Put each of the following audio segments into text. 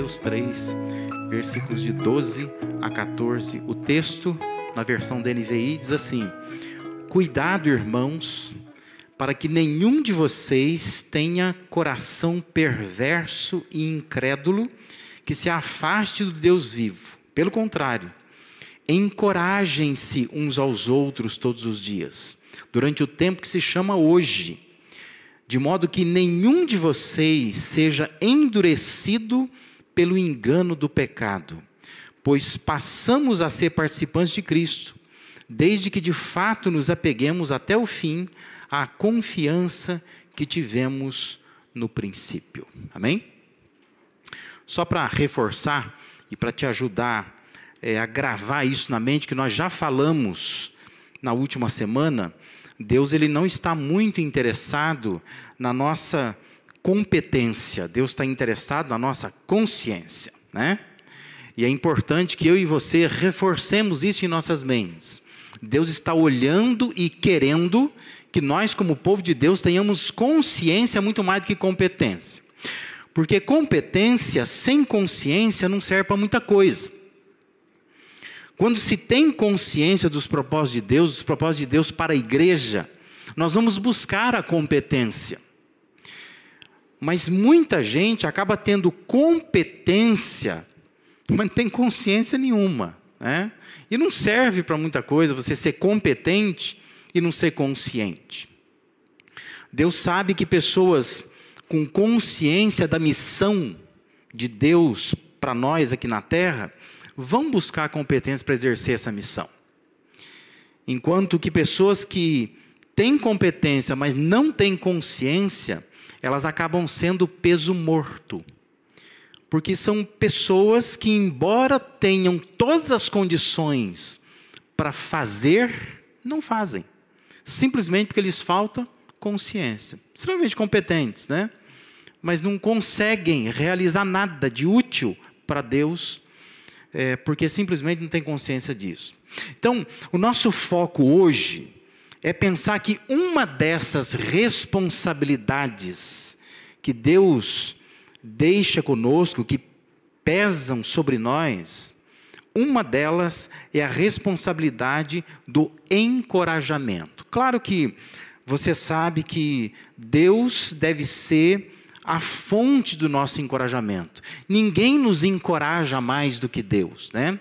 Mateus 3, versículos de 12 a 14. O texto, na versão da NVI, diz assim: Cuidado, irmãos, para que nenhum de vocês tenha coração perverso e incrédulo que se afaste do Deus vivo. Pelo contrário, encorajem-se uns aos outros todos os dias, durante o tempo que se chama hoje, de modo que nenhum de vocês seja endurecido pelo engano do pecado, pois passamos a ser participantes de Cristo, desde que de fato nos apeguemos até o fim à confiança que tivemos no princípio. Amém? Só para reforçar e para te ajudar é, a gravar isso na mente, que nós já falamos na última semana, Deus ele não está muito interessado na nossa competência, Deus está interessado na nossa consciência, né? E é importante que eu e você reforcemos isso em nossas mentes. Deus está olhando e querendo que nós, como povo de Deus, tenhamos consciência muito mais do que competência. Porque competência sem consciência não serve para muita coisa. Quando se tem consciência dos propósitos de Deus, dos propósitos de Deus para a igreja, nós vamos buscar a competência. Mas muita gente acaba tendo competência, mas não tem consciência nenhuma. Né? E não serve para muita coisa você ser competente e não ser consciente. Deus sabe que pessoas com consciência da missão de Deus para nós aqui na terra vão buscar competência para exercer essa missão. Enquanto que pessoas que têm competência, mas não têm consciência, elas acabam sendo peso morto. Porque são pessoas que, embora tenham todas as condições para fazer, não fazem. Simplesmente porque lhes falta consciência. Extremamente competentes, né? Mas não conseguem realizar nada de útil para Deus, é, porque simplesmente não têm consciência disso. Então, o nosso foco hoje é pensar que uma dessas responsabilidades que Deus deixa conosco, que pesam sobre nós, uma delas é a responsabilidade do encorajamento. Claro que você sabe que Deus deve ser a fonte do nosso encorajamento. Ninguém nos encoraja mais do que Deus, né?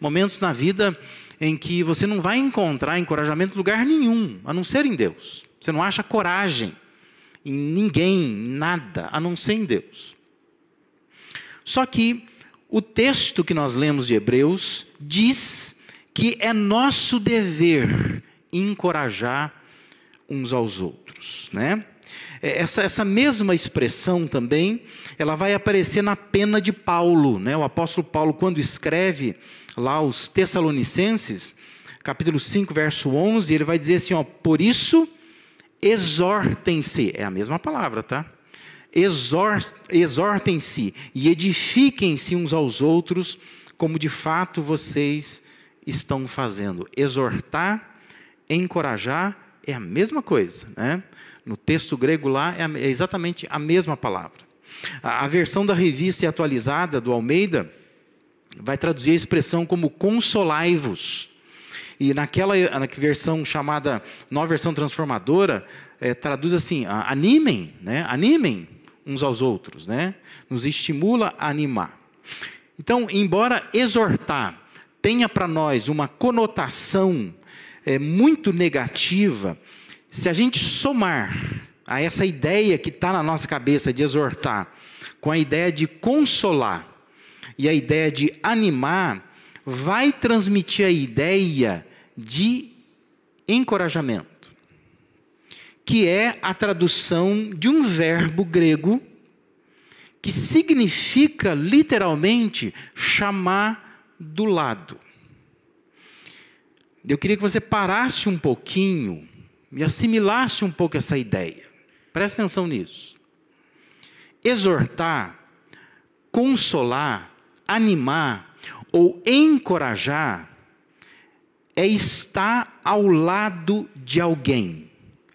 Momentos na vida em que você não vai encontrar encorajamento em lugar nenhum, a não ser em Deus. Você não acha coragem em ninguém, em nada, a não ser em Deus. Só que o texto que nós lemos de Hebreus diz que é nosso dever encorajar uns aos outros, né? É, essa, essa mesma expressão também, ela vai aparecer na pena de Paulo, né? O apóstolo Paulo, quando escreve lá os Tessalonicenses, capítulo 5, verso 11, ele vai dizer assim, ó, por isso exortem-se, é a mesma palavra, tá? Exortem-se e edifiquem-se uns aos outros, como de fato vocês estão fazendo. Exortar, encorajar é a mesma coisa, né? No texto grego lá é, é exatamente a mesma palavra. A, versão da revista atualizada do Almeida vai traduzir a expressão como consolai-vos. E naquela na versão chamada nova versão transformadora, é, traduz assim: animem, né? animem uns aos outros, né? nos estimula a animar. Então, embora exortar tenha para nós uma conotação é, muito negativa, se a gente somar a essa ideia que está na nossa cabeça de exortar, com a ideia de consolar e a ideia de animar, vai transmitir a ideia de encorajamento, que é a tradução de um verbo grego que significa literalmente chamar do lado. Eu queria que você parasse um pouquinho e assimilasse um pouco essa ideia. Presta atenção nisso. Exortar, consolar, animar ou encorajar é estar ao lado de alguém.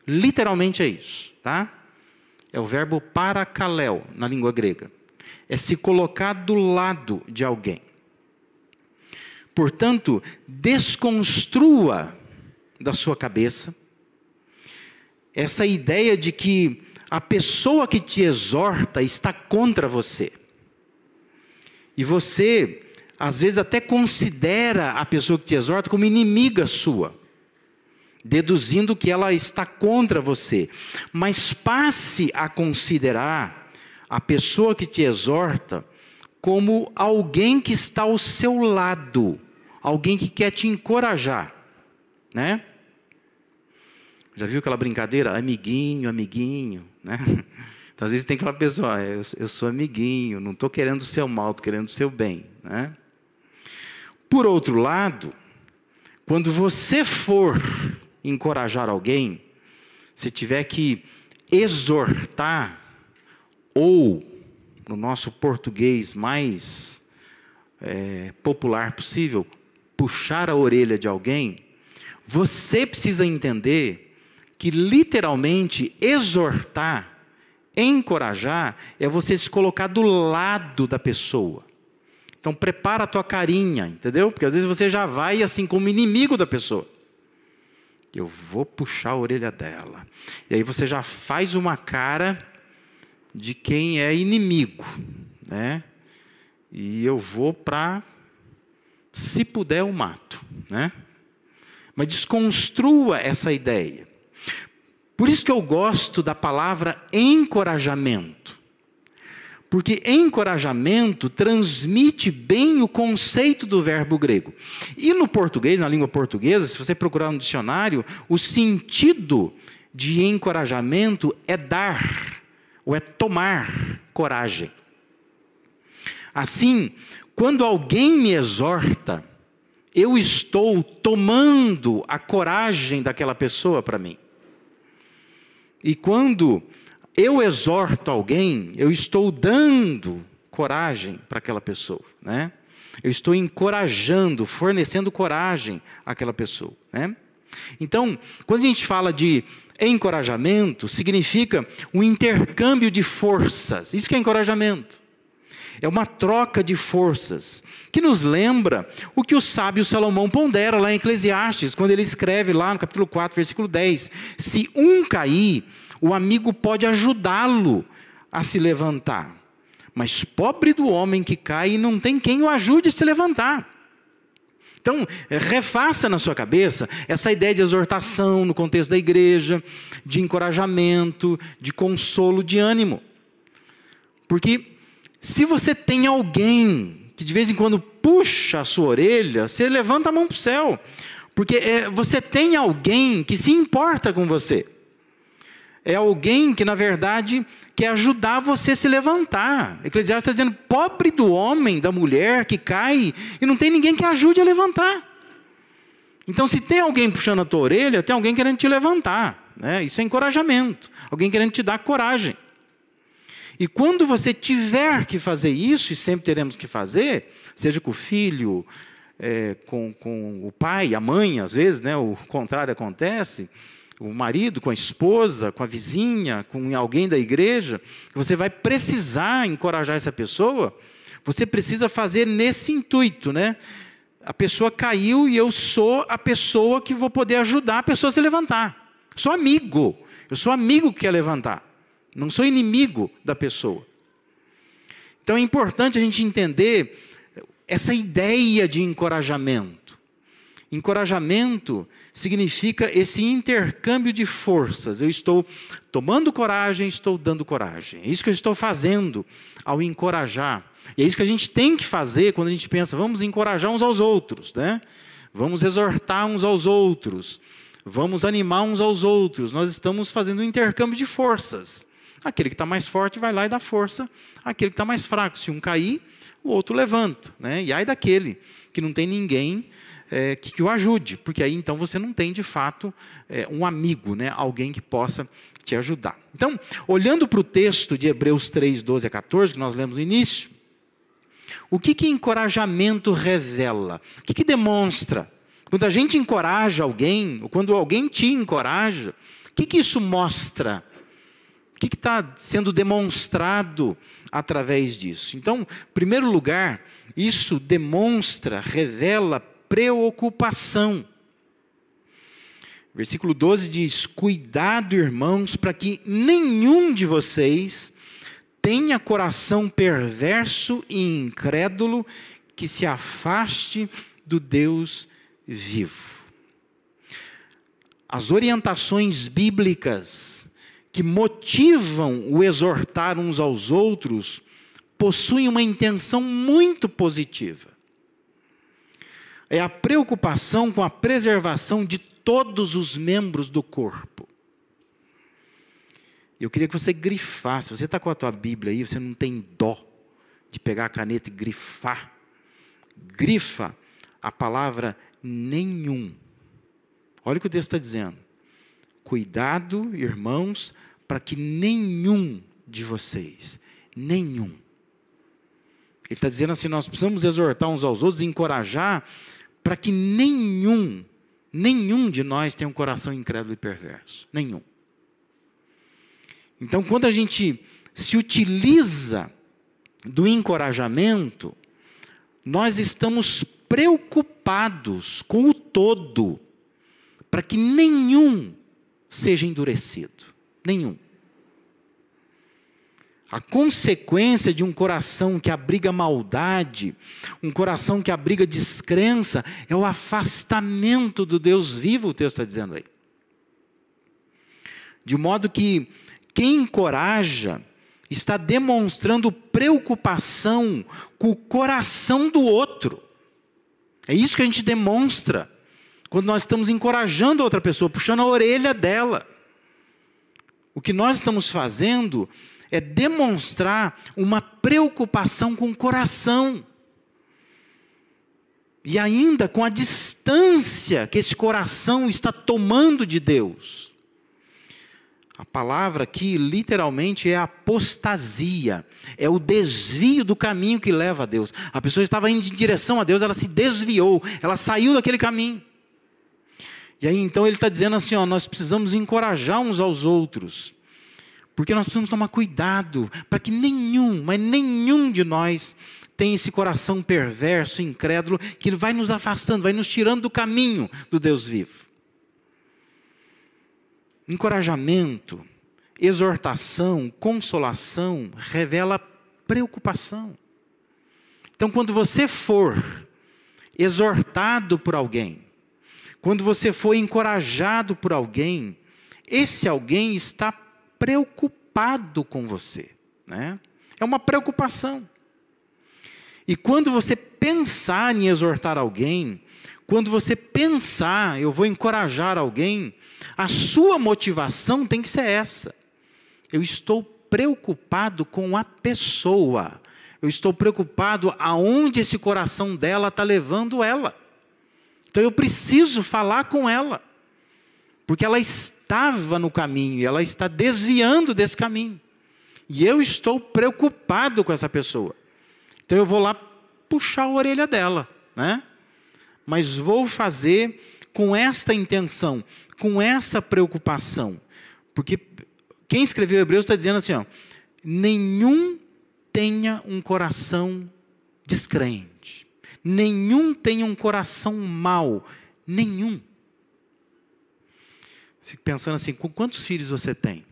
Literalmente é isso, tá? É o verbo paracaléu na língua grega. é se colocar do lado de alguém. Portanto, desconstrua da sua cabeça essa ideia de que a pessoa que te exorta está contra você. E você, às vezes, até considera a pessoa que te exorta como inimiga sua, deduzindo que ela está contra você. Mas passe a considerar a pessoa que te exorta como alguém que está ao seu lado, alguém que quer te encorajar, né? Já viu aquela brincadeira? Amiguinho, amiguinho, né? Então, às vezes tem que falar pessoa, eu, eu sou amiguinho, não estou querendo o seu mal, estou querendo o seu bem. Né? Por outro lado, quando você for encorajar alguém, se tiver que exortar, ou, no nosso português mais é, popular possível, puxar a orelha de alguém, você precisa entender que literalmente exortar Encorajar é você se colocar do lado da pessoa. Então prepara a tua carinha, entendeu? Porque às vezes você já vai assim como inimigo da pessoa. Eu vou puxar a orelha dela. E aí você já faz uma cara de quem é inimigo, né? E eu vou para se puder eu mato, né? Mas desconstrua essa ideia. Por isso que eu gosto da palavra encorajamento. Porque encorajamento transmite bem o conceito do verbo grego. E no português, na língua portuguesa, se você procurar no dicionário, o sentido de encorajamento é dar, ou é tomar coragem. Assim, quando alguém me exorta, eu estou tomando a coragem daquela pessoa para mim. E quando eu exorto alguém, eu estou dando coragem para aquela pessoa, né? Eu estou encorajando, fornecendo coragem àquela pessoa, né? Então, quando a gente fala de encorajamento, significa um intercâmbio de forças. Isso que é encorajamento. É uma troca de forças, que nos lembra o que o sábio Salomão pondera lá em Eclesiastes, quando ele escreve lá no capítulo 4, versículo 10: Se um cair, o amigo pode ajudá-lo a se levantar. Mas pobre do homem que cai e não tem quem o ajude a se levantar. Então, refaça na sua cabeça essa ideia de exortação no contexto da igreja, de encorajamento, de consolo, de ânimo. Porque se você tem alguém que de vez em quando puxa a sua orelha, você levanta a mão para o céu. Porque é, você tem alguém que se importa com você. É alguém que, na verdade, quer ajudar você a se levantar. Eclesiastes está dizendo: pobre do homem, da mulher que cai e não tem ninguém que ajude a levantar. Então, se tem alguém puxando a tua orelha, tem alguém querendo te levantar. Né? Isso é encorajamento. Alguém querendo te dar coragem. E quando você tiver que fazer isso, e sempre teremos que fazer, seja com o filho, é, com, com o pai, a mãe, às vezes, né, o contrário acontece, o marido com a esposa, com a vizinha, com alguém da igreja, você vai precisar encorajar essa pessoa, você precisa fazer nesse intuito, né? A pessoa caiu e eu sou a pessoa que vou poder ajudar a pessoa a se levantar. Sou amigo. Eu sou amigo que quer levantar. Não sou inimigo da pessoa. Então é importante a gente entender essa ideia de encorajamento. Encorajamento significa esse intercâmbio de forças. Eu estou tomando coragem, estou dando coragem. É isso que eu estou fazendo ao encorajar. E é isso que a gente tem que fazer quando a gente pensa, vamos encorajar uns aos outros, né? Vamos exortar uns aos outros, vamos animar uns aos outros. Nós estamos fazendo um intercâmbio de forças. Aquele que está mais forte vai lá e dá força àquele que está mais fraco. Se um cair, o outro levanta. Né? E aí daquele que não tem ninguém é, que, que, o ajude, porque aí então você não tem de fato é, um amigo, né? alguém que possa te ajudar. Então, olhando para o texto de Hebreus 3, 12 a 14, que nós lemos no início, o que, que encorajamento revela? O que, que demonstra? Quando a gente encoraja alguém, ou quando alguém te encoraja, o que, que isso mostra? O que está sendo demonstrado através disso? Então, em primeiro lugar, isso demonstra, revela preocupação. Versículo 12 diz: Cuidado, irmãos, para que nenhum de vocês tenha coração perverso e incrédulo que se afaste do Deus vivo. As orientações bíblicas que motivam o exortar uns aos outros possuem uma intenção muito positiva. É a preocupação com a preservação de todos os membros do corpo. Eu queria que você grifasse. Você está com a tua Bíblia aí, você não tem dó de pegar a caneta e grifar. Grifa a palavra nenhum. Olha o que o texto está dizendo. Cuidado, irmãos, para que nenhum de vocês, nenhum. Ele está dizendo assim: nós precisamos exortar uns aos outros, encorajar, para que nenhum, nenhum de nós tenha um coração incrédulo e perverso. Nenhum. Então, quando a gente se utiliza do encorajamento, nós estamos preocupados com o todo, para que nenhum seja endurecido. Nenhum. A consequência de um coração que abriga maldade, um coração que abriga descrença, é o afastamento do Deus vivo, o texto está dizendo aí. De modo que quem encoraja está demonstrando preocupação com o coração do outro. É isso que a gente demonstra quando nós estamos encorajando a outra pessoa, puxando a orelha dela. O que nós estamos fazendo é demonstrar uma preocupação com o coração. E ainda com a distância que esse coração está tomando de Deus. A palavra aqui literalmente é apostasia, é o desvio do caminho que leva a Deus. A pessoa estava indo em direção a Deus, ela se desviou, ela saiu daquele caminho. E aí então ele está dizendo assim: ó, nós precisamos encorajar uns aos outros, porque nós precisamos tomar cuidado para que nenhum, mas nenhum de nós tenha esse coração perverso, incrédulo, que vai nos afastando, vai nos tirando do caminho do Deus vivo encorajamento, exortação, consolação, revela preocupação. Então, quando você for exortado por alguém, quando você for encorajado por alguém, esse alguém está preocupado com você. Né? É uma preocupação. E quando você pensar em exortar alguém, quando você pensar, eu vou encorajar alguém, a sua motivação tem que ser essa. Eu estou preocupado com a pessoa. Eu estou preocupado aonde esse coração dela está levando ela. Então eu preciso falar com ela. Porque ela estava no caminho e ela está desviando desse caminho. E eu estou preocupado com essa pessoa. Então eu vou lá puxar a orelha dela, né? Mas vou fazer com esta intenção, com essa preocupação. Porque quem escreveu Hebreus está dizendo assim: ó, nenhum tenha um coração descrente, nenhum tenha um coração mau, nenhum. Fico pensando assim: com quantos filhos você tem?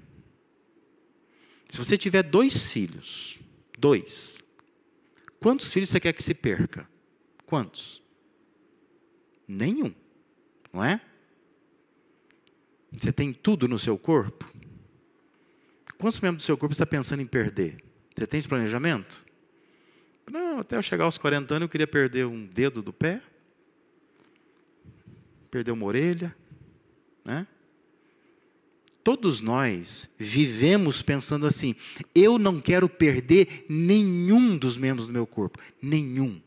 Se você tiver dois filhos, dois, quantos filhos você quer que se perca? Quantos? Nenhum, não é? Você tem tudo no seu corpo? Quantos membros do seu corpo está pensando em perder? Você tem esse planejamento? Não, até eu chegar aos 40 anos eu queria perder um dedo do pé, perder uma orelha, né? Todos nós vivemos pensando assim: eu não quero perder nenhum dos membros do meu corpo, nenhum.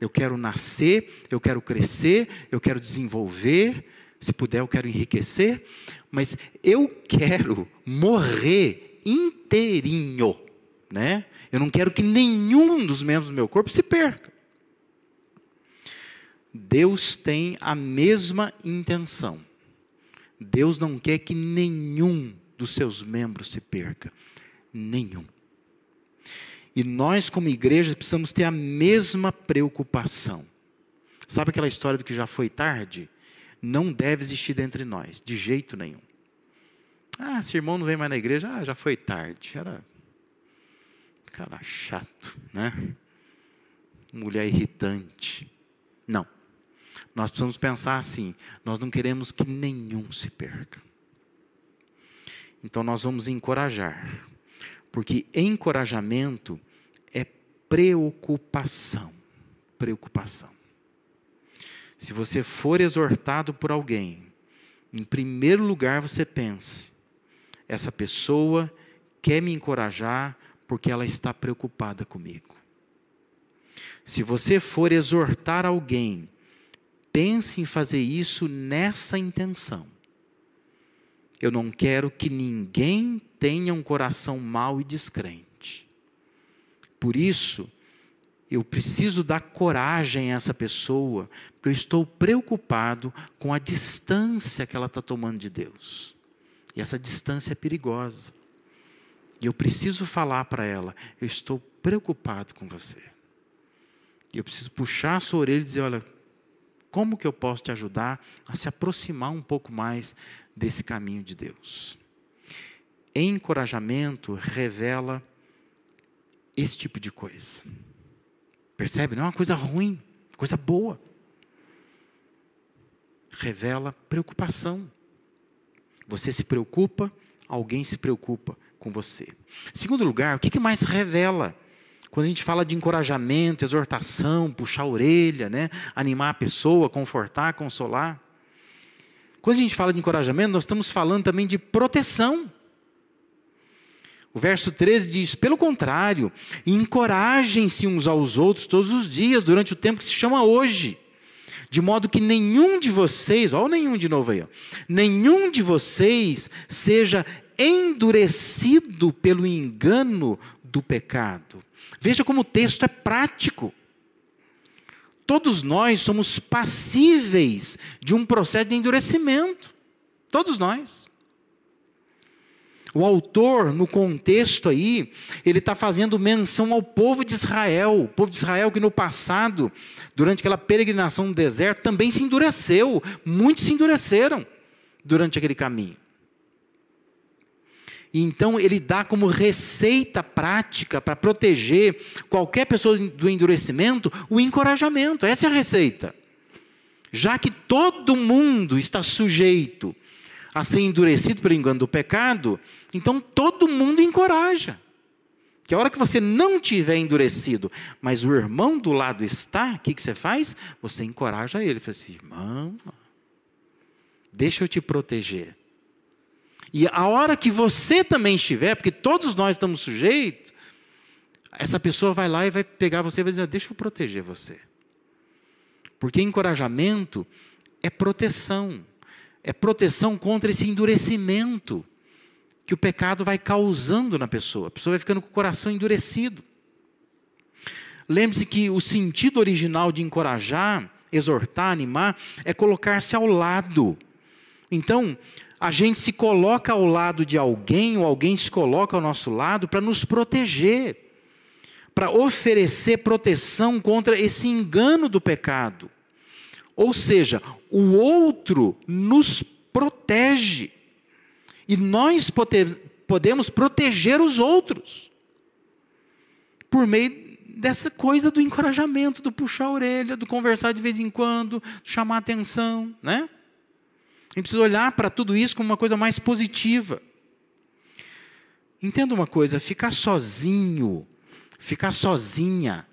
Eu quero nascer, eu quero crescer, eu quero desenvolver, se puder, eu quero enriquecer, mas eu quero morrer inteirinho, né? Eu não quero que nenhum dos membros do meu corpo se perca. Deus tem a mesma intenção. Deus não quer que nenhum dos seus membros se perca. Nenhum. E nós, como igreja, precisamos ter a mesma preocupação. Sabe aquela história do que já foi tarde? Não deve existir dentre nós, de jeito nenhum. Ah, esse irmão não vem mais na igreja, ah, já foi tarde. Era cara chato, né? Mulher irritante. Não. Nós precisamos pensar assim: nós não queremos que nenhum se perca. Então nós vamos encorajar, porque encorajamento é preocupação. Preocupação. Se você for exortado por alguém, em primeiro lugar você pense: essa pessoa quer me encorajar porque ela está preocupada comigo. Se você for exortar alguém, pense em fazer isso nessa intenção. Eu não quero que ninguém tenha um coração mau e descrente. Por isso, eu preciso dar coragem a essa pessoa, porque eu estou preocupado com a distância que ela está tomando de Deus. E essa distância é perigosa. E eu preciso falar para ela: eu estou preocupado com você. E eu preciso puxar a sua orelha e dizer: olha, como que eu posso te ajudar a se aproximar um pouco mais desse caminho de Deus? Encorajamento revela esse tipo de coisa. Percebe? Não é uma coisa ruim, coisa boa. Revela preocupação. Você se preocupa, alguém se preocupa com você. Segundo lugar, o que, mais revela? Quando a gente fala de encorajamento, exortação, puxar a orelha, né? animar a pessoa, confortar, consolar. Quando a gente fala de encorajamento, nós estamos falando também de proteção. O verso 13 diz: pelo contrário, encorajem-se uns aos outros todos os dias, durante o tempo que se chama hoje, de modo que nenhum de vocês, olha nenhum de novo aí, ó, nenhum de vocês seja endurecido pelo engano do pecado. Veja como o texto é prático. Todos nós somos passíveis de um processo de endurecimento. Todos nós. O autor, no contexto aí, ele está fazendo menção ao povo de Israel. O povo de Israel que no passado, durante aquela peregrinação no deserto, também se endureceu. Muitos se endureceram durante aquele caminho. E então ele dá como receita prática para proteger qualquer pessoa do endurecimento o encorajamento. Essa é a receita. Já que todo mundo está sujeito a ser endurecido pelo engano do pecado, então todo mundo encoraja. Que a hora que você não tiver endurecido, mas o irmão do lado está, o que, que você faz? Você encoraja ele. Fala assim, irmão, deixa eu te proteger. E a hora que você também estiver, porque todos nós estamos sujeitos, essa pessoa vai lá e vai pegar você e vai dizer: Deixa eu proteger você. Porque encorajamento é proteção. É proteção contra esse endurecimento que o pecado vai causando na pessoa. A pessoa vai ficando com o coração endurecido. Lembre-se que o sentido original de encorajar, exortar, animar, é colocar-se ao lado. Então, a gente se coloca ao lado de alguém, ou alguém se coloca ao nosso lado para nos proteger, para oferecer proteção contra esse engano do pecado. Ou seja, o outro nos protege. E nós podemos proteger os outros por meio dessa coisa do encorajamento, do puxar a orelha, do conversar de vez em quando, chamar atenção, né? A gente precisa olhar para tudo isso como uma coisa mais positiva. Entenda uma coisa: ficar sozinho, ficar sozinha,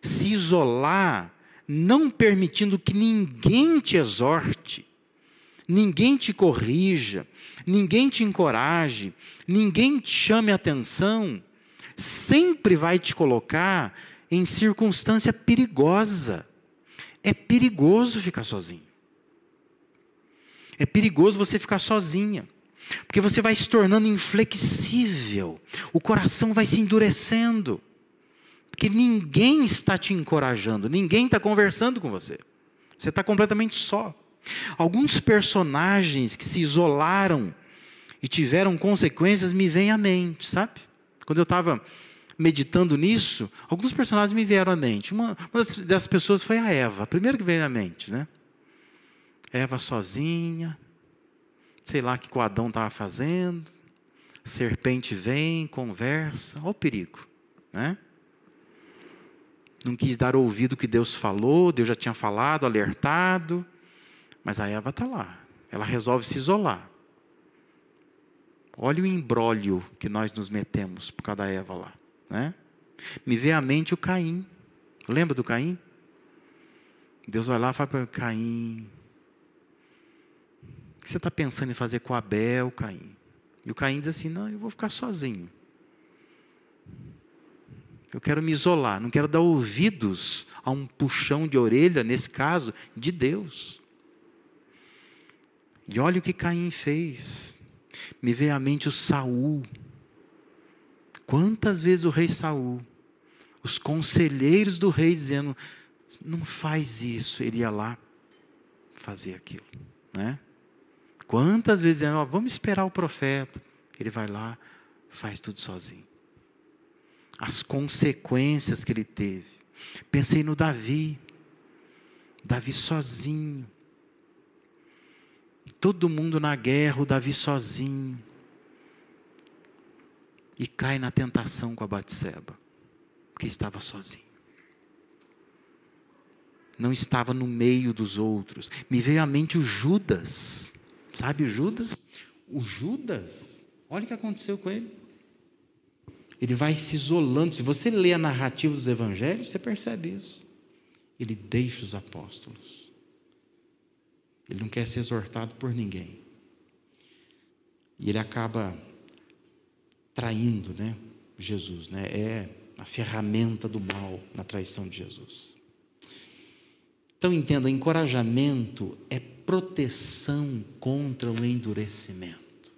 se isolar, não permitindo que ninguém te exorte, ninguém te corrija, ninguém te encoraje, ninguém te chame atenção, sempre vai te colocar em circunstância perigosa. É perigoso ficar sozinho. É perigoso você ficar sozinha. Porque você vai se tornando inflexível, o coração vai se endurecendo. Porque ninguém está te encorajando, ninguém está conversando com você. Você está completamente só. Alguns personagens que se isolaram e tiveram consequências me vem à mente, sabe? Quando eu estava meditando nisso, alguns personagens me vieram à mente. Uma, uma dessas pessoas foi a Eva, a primeira que veio à mente, né? Eva sozinha, sei lá o que o Adão estava fazendo, serpente vem, conversa, olha o perigo, né? Não quis dar ouvido que Deus falou, Deus já tinha falado, alertado, mas a Eva está lá, ela resolve se isolar. Olha o embrólio que nós nos metemos por causa da Eva lá. Né? Me vê à mente o Caim. Lembra do Caim? Deus vai lá e fala para Caim: que você está pensando em fazer com Abel, Caim? E o Caim diz assim: Não, eu vou ficar sozinho. Eu quero me isolar, não quero dar ouvidos a um puxão de orelha, nesse caso, de Deus. E olha o que Caim fez me vem à mente o Saul. Quantas vezes o rei Saul, os conselheiros do rei dizendo, não faz isso, ele ia lá fazer aquilo, né? Quantas vezes dizendo, vamos esperar o profeta, ele vai lá, faz tudo sozinho. As consequências que ele teve. Pensei no Davi, Davi sozinho, Todo mundo na guerra, o Davi sozinho. E cai na tentação com a Batseba, porque estava sozinho. Não estava no meio dos outros. Me veio à mente o Judas. Sabe o Judas? O Judas, olha o que aconteceu com ele. Ele vai se isolando. Se você lê a narrativa dos evangelhos, você percebe isso. Ele deixa os apóstolos. Ele não quer ser exortado por ninguém. E ele acaba traindo, né, Jesus, né? É a ferramenta do mal na traição de Jesus. Então entenda, encorajamento é proteção contra o endurecimento.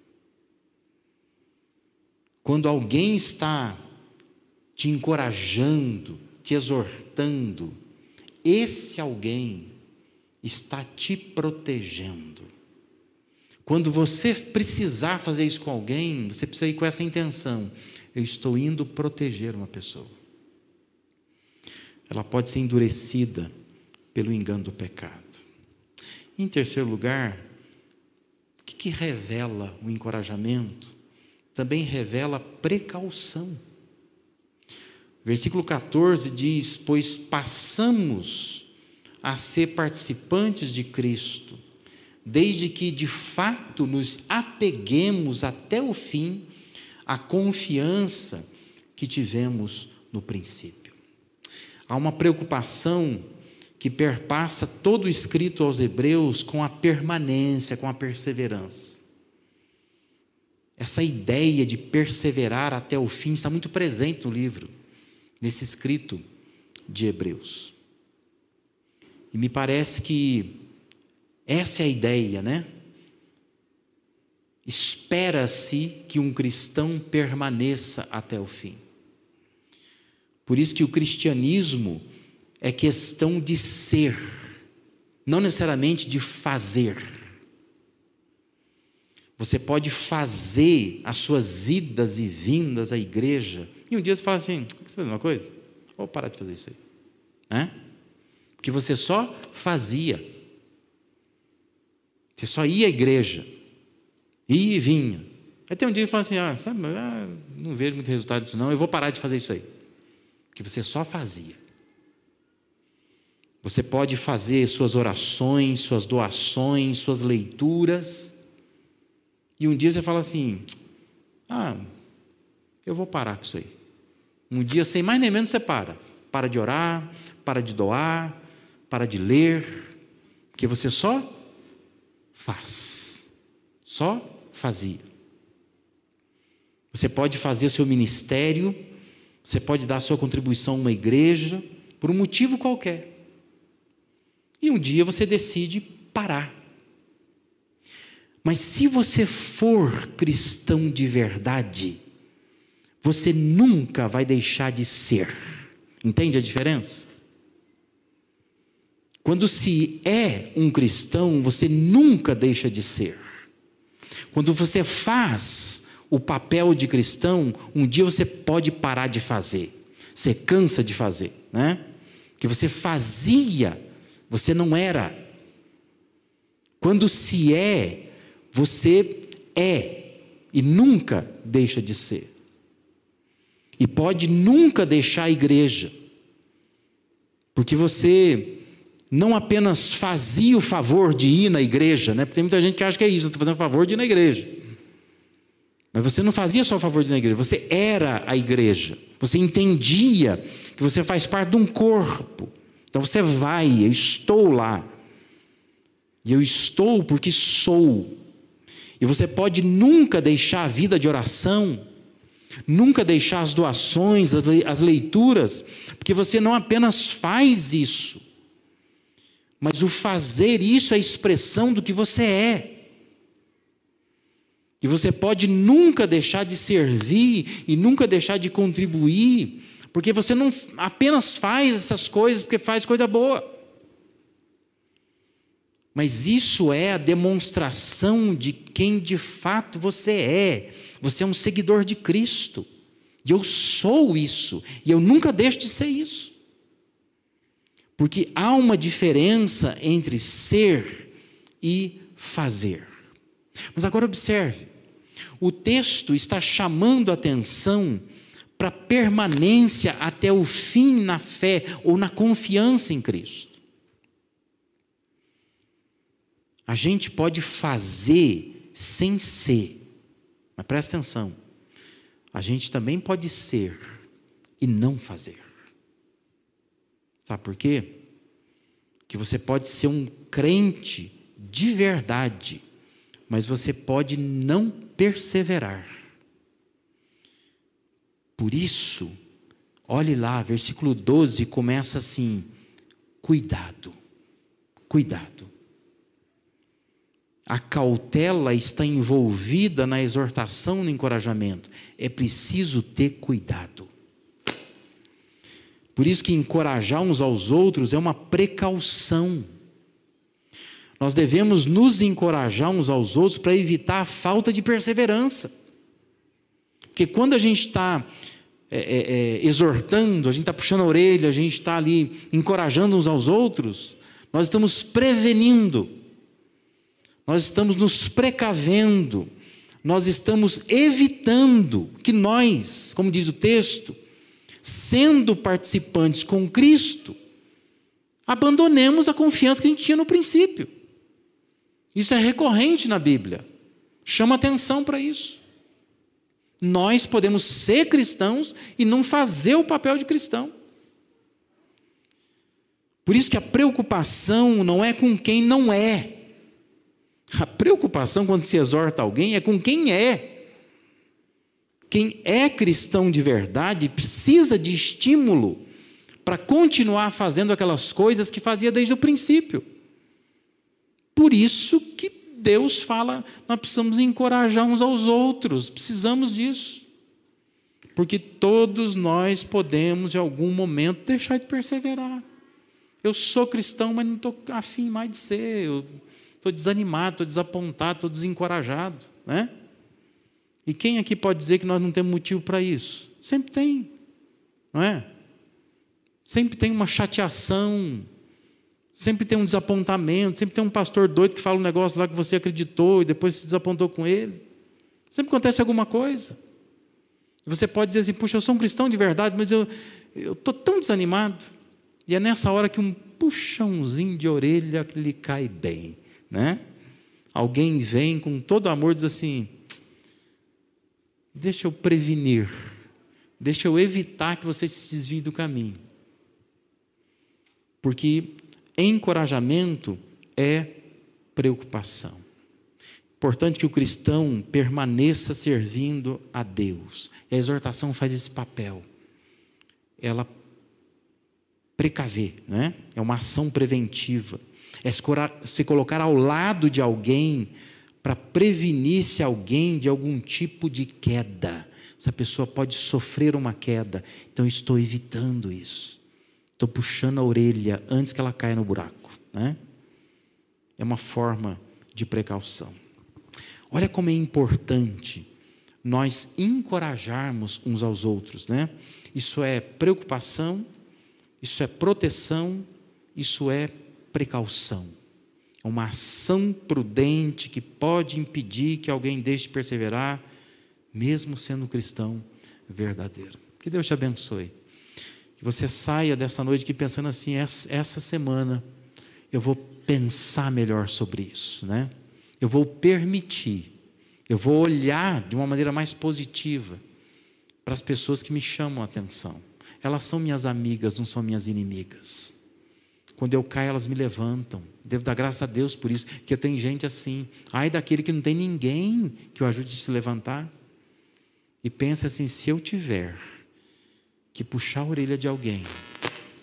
Quando alguém está te encorajando, te exortando, esse alguém está te protegendo. Quando você precisar fazer isso com alguém, você precisa ir com essa intenção. Eu estou indo proteger uma pessoa. Ela pode ser endurecida pelo engano do pecado. Em terceiro lugar, o que, que revela o encorajamento? Também revela precaução. Versículo 14 diz: Pois passamos a ser participantes de Cristo, desde que de fato nos apeguemos até o fim à confiança que tivemos no princípio. Há uma preocupação que perpassa todo o escrito aos Hebreus com a permanência, com a perseverança. Essa ideia de perseverar até o fim está muito presente no livro, nesse escrito de Hebreus. E me parece que essa é a ideia, né? Espera-se que um cristão permaneça até o fim. Por isso que o cristianismo é questão de ser, não necessariamente de fazer. Você pode fazer as suas idas e vindas à igreja, e um dia você fala assim: quer saber uma coisa? Vou parar de fazer isso aí. Né? Porque você só fazia. Você só ia à igreja. Ia e vinha. Aí tem um dia que fala assim: ah, sabe, ah, não vejo muito resultado disso, não, eu vou parar de fazer isso aí. Porque você só fazia. Você pode fazer suas orações, suas doações, suas leituras. E um dia você fala assim: ah, eu vou parar com isso aí. Um dia, sem mais nem menos, você para. Para de orar, para de doar, para de ler, porque você só faz, só fazia. Você pode fazer seu ministério, você pode dar sua contribuição a uma igreja, por um motivo qualquer. Um dia você decide parar. Mas se você for cristão de verdade, você nunca vai deixar de ser. Entende a diferença? Quando se é um cristão, você nunca deixa de ser. Quando você faz o papel de cristão, um dia você pode parar de fazer. Você cansa de fazer, né? Que você fazia, você não era. Quando se é, você é e nunca deixa de ser. E pode nunca deixar a igreja. Porque você não apenas fazia o favor de ir na igreja, né? Porque tem muita gente que acha que é isso, não estou fazendo o favor de ir na igreja. Mas você não fazia só o favor de ir na igreja, você era a igreja. Você entendia que você faz parte de um corpo. Então você vai, eu estou lá. E eu estou porque sou. E você pode nunca deixar a vida de oração, nunca deixar as doações, as leituras, porque você não apenas faz isso, mas o fazer isso é expressão do que você é. E você pode nunca deixar de servir e nunca deixar de contribuir, porque você não apenas faz essas coisas porque faz coisa boa. Mas isso é a demonstração de quem de fato você é. Você é um seguidor de Cristo. E eu sou isso. E eu nunca deixo de ser isso. Porque há uma diferença entre ser e fazer. Mas agora observe: o texto está chamando a atenção para permanência até o fim na fé ou na confiança em Cristo. A gente pode fazer sem ser, mas presta atenção, a gente também pode ser e não fazer. Sabe por quê? Que você pode ser um crente de verdade, mas você pode não perseverar. Por isso, olhe lá, versículo 12 começa assim: cuidado, cuidado. A cautela está envolvida na exortação, no encorajamento. É preciso ter cuidado. Por isso que encorajar uns aos outros é uma precaução. Nós devemos nos encorajar uns aos outros para evitar a falta de perseverança. Porque quando a gente está é, é, é, exortando, a gente está puxando a orelha, a gente está ali encorajando uns aos outros, nós estamos prevenindo, nós estamos nos precavendo, nós estamos evitando que nós, como diz o texto, sendo participantes com Cristo, abandonemos a confiança que a gente tinha no princípio. Isso é recorrente na Bíblia. Chama atenção para isso. Nós podemos ser cristãos e não fazer o papel de cristão. Por isso que a preocupação não é com quem não é. A preocupação quando se exorta alguém é com quem é. Quem é cristão de verdade precisa de estímulo para continuar fazendo aquelas coisas que fazia desde o princípio. Por isso Deus fala, nós precisamos encorajar uns aos outros, precisamos disso. Porque todos nós podemos, em algum momento, deixar de perseverar. Eu sou cristão, mas não estou afim mais de ser. Eu estou desanimado, estou desapontado, estou desencorajado. Né? E quem aqui pode dizer que nós não temos motivo para isso? Sempre tem, não é? Sempre tem uma chateação, sempre tem um desapontamento, sempre tem um pastor doido que fala um negócio lá que você acreditou e depois se desapontou com ele. Sempre acontece alguma coisa. Você pode dizer assim: puxa, eu sou um cristão de verdade, mas eu estou tão desanimado. E é nessa hora que um puxãozinho de orelha lhe cai bem, né? Alguém vem com todo amor e diz assim: Deixa eu prevenir. Deixa eu evitar que você se desvie do caminho. Porque encorajamento é preocupação. Importante que o cristão permaneça servindo a Deus. E a exortação faz esse papel. Ela precaver, né? É uma ação preventiva. É se colocar ao lado de alguém para prevenir se alguém de algum tipo de queda. Essa pessoa pode sofrer uma queda, então estou evitando isso. Estou puxando a orelha antes que ela caia no buraco. Né? É uma forma de precaução. Olha como é importante nós encorajarmos uns aos outros, né? Isso é preocupação, isso é proteção, isso é precaução. É uma ação prudente que pode impedir que alguém deixe de perseverar, mesmo sendo cristão verdadeiro. Que Deus te abençoe. Que você saia dessa noite aqui pensando assim: essa semana eu vou pensar melhor sobre isso, né? Eu vou permitir, eu vou olhar de uma maneira mais positiva para as pessoas que me chamam a atenção. Elas são minhas amigas, não são minhas inimigas. Quando eu caio, elas me levantam. Devo dar graças a Deus por isso, que tenho gente assim. Ai daquele que não tem ninguém que o ajude a se levantar. E pensa assim: se eu tiver que puxar a orelha de alguém,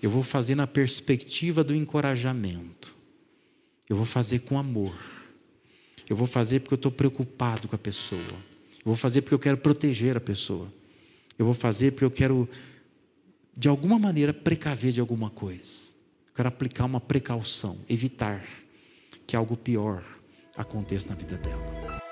eu vou fazer na perspectiva do encorajamento. Eu vou fazer com amor. Eu vou fazer porque eu estou preocupado com a pessoa. Eu vou fazer porque eu quero proteger a pessoa. Eu vou fazer porque eu quero, de alguma maneira, precaver de alguma coisa. Eu quero aplicar uma precaução, evitar que algo pior aconteça na vida dela.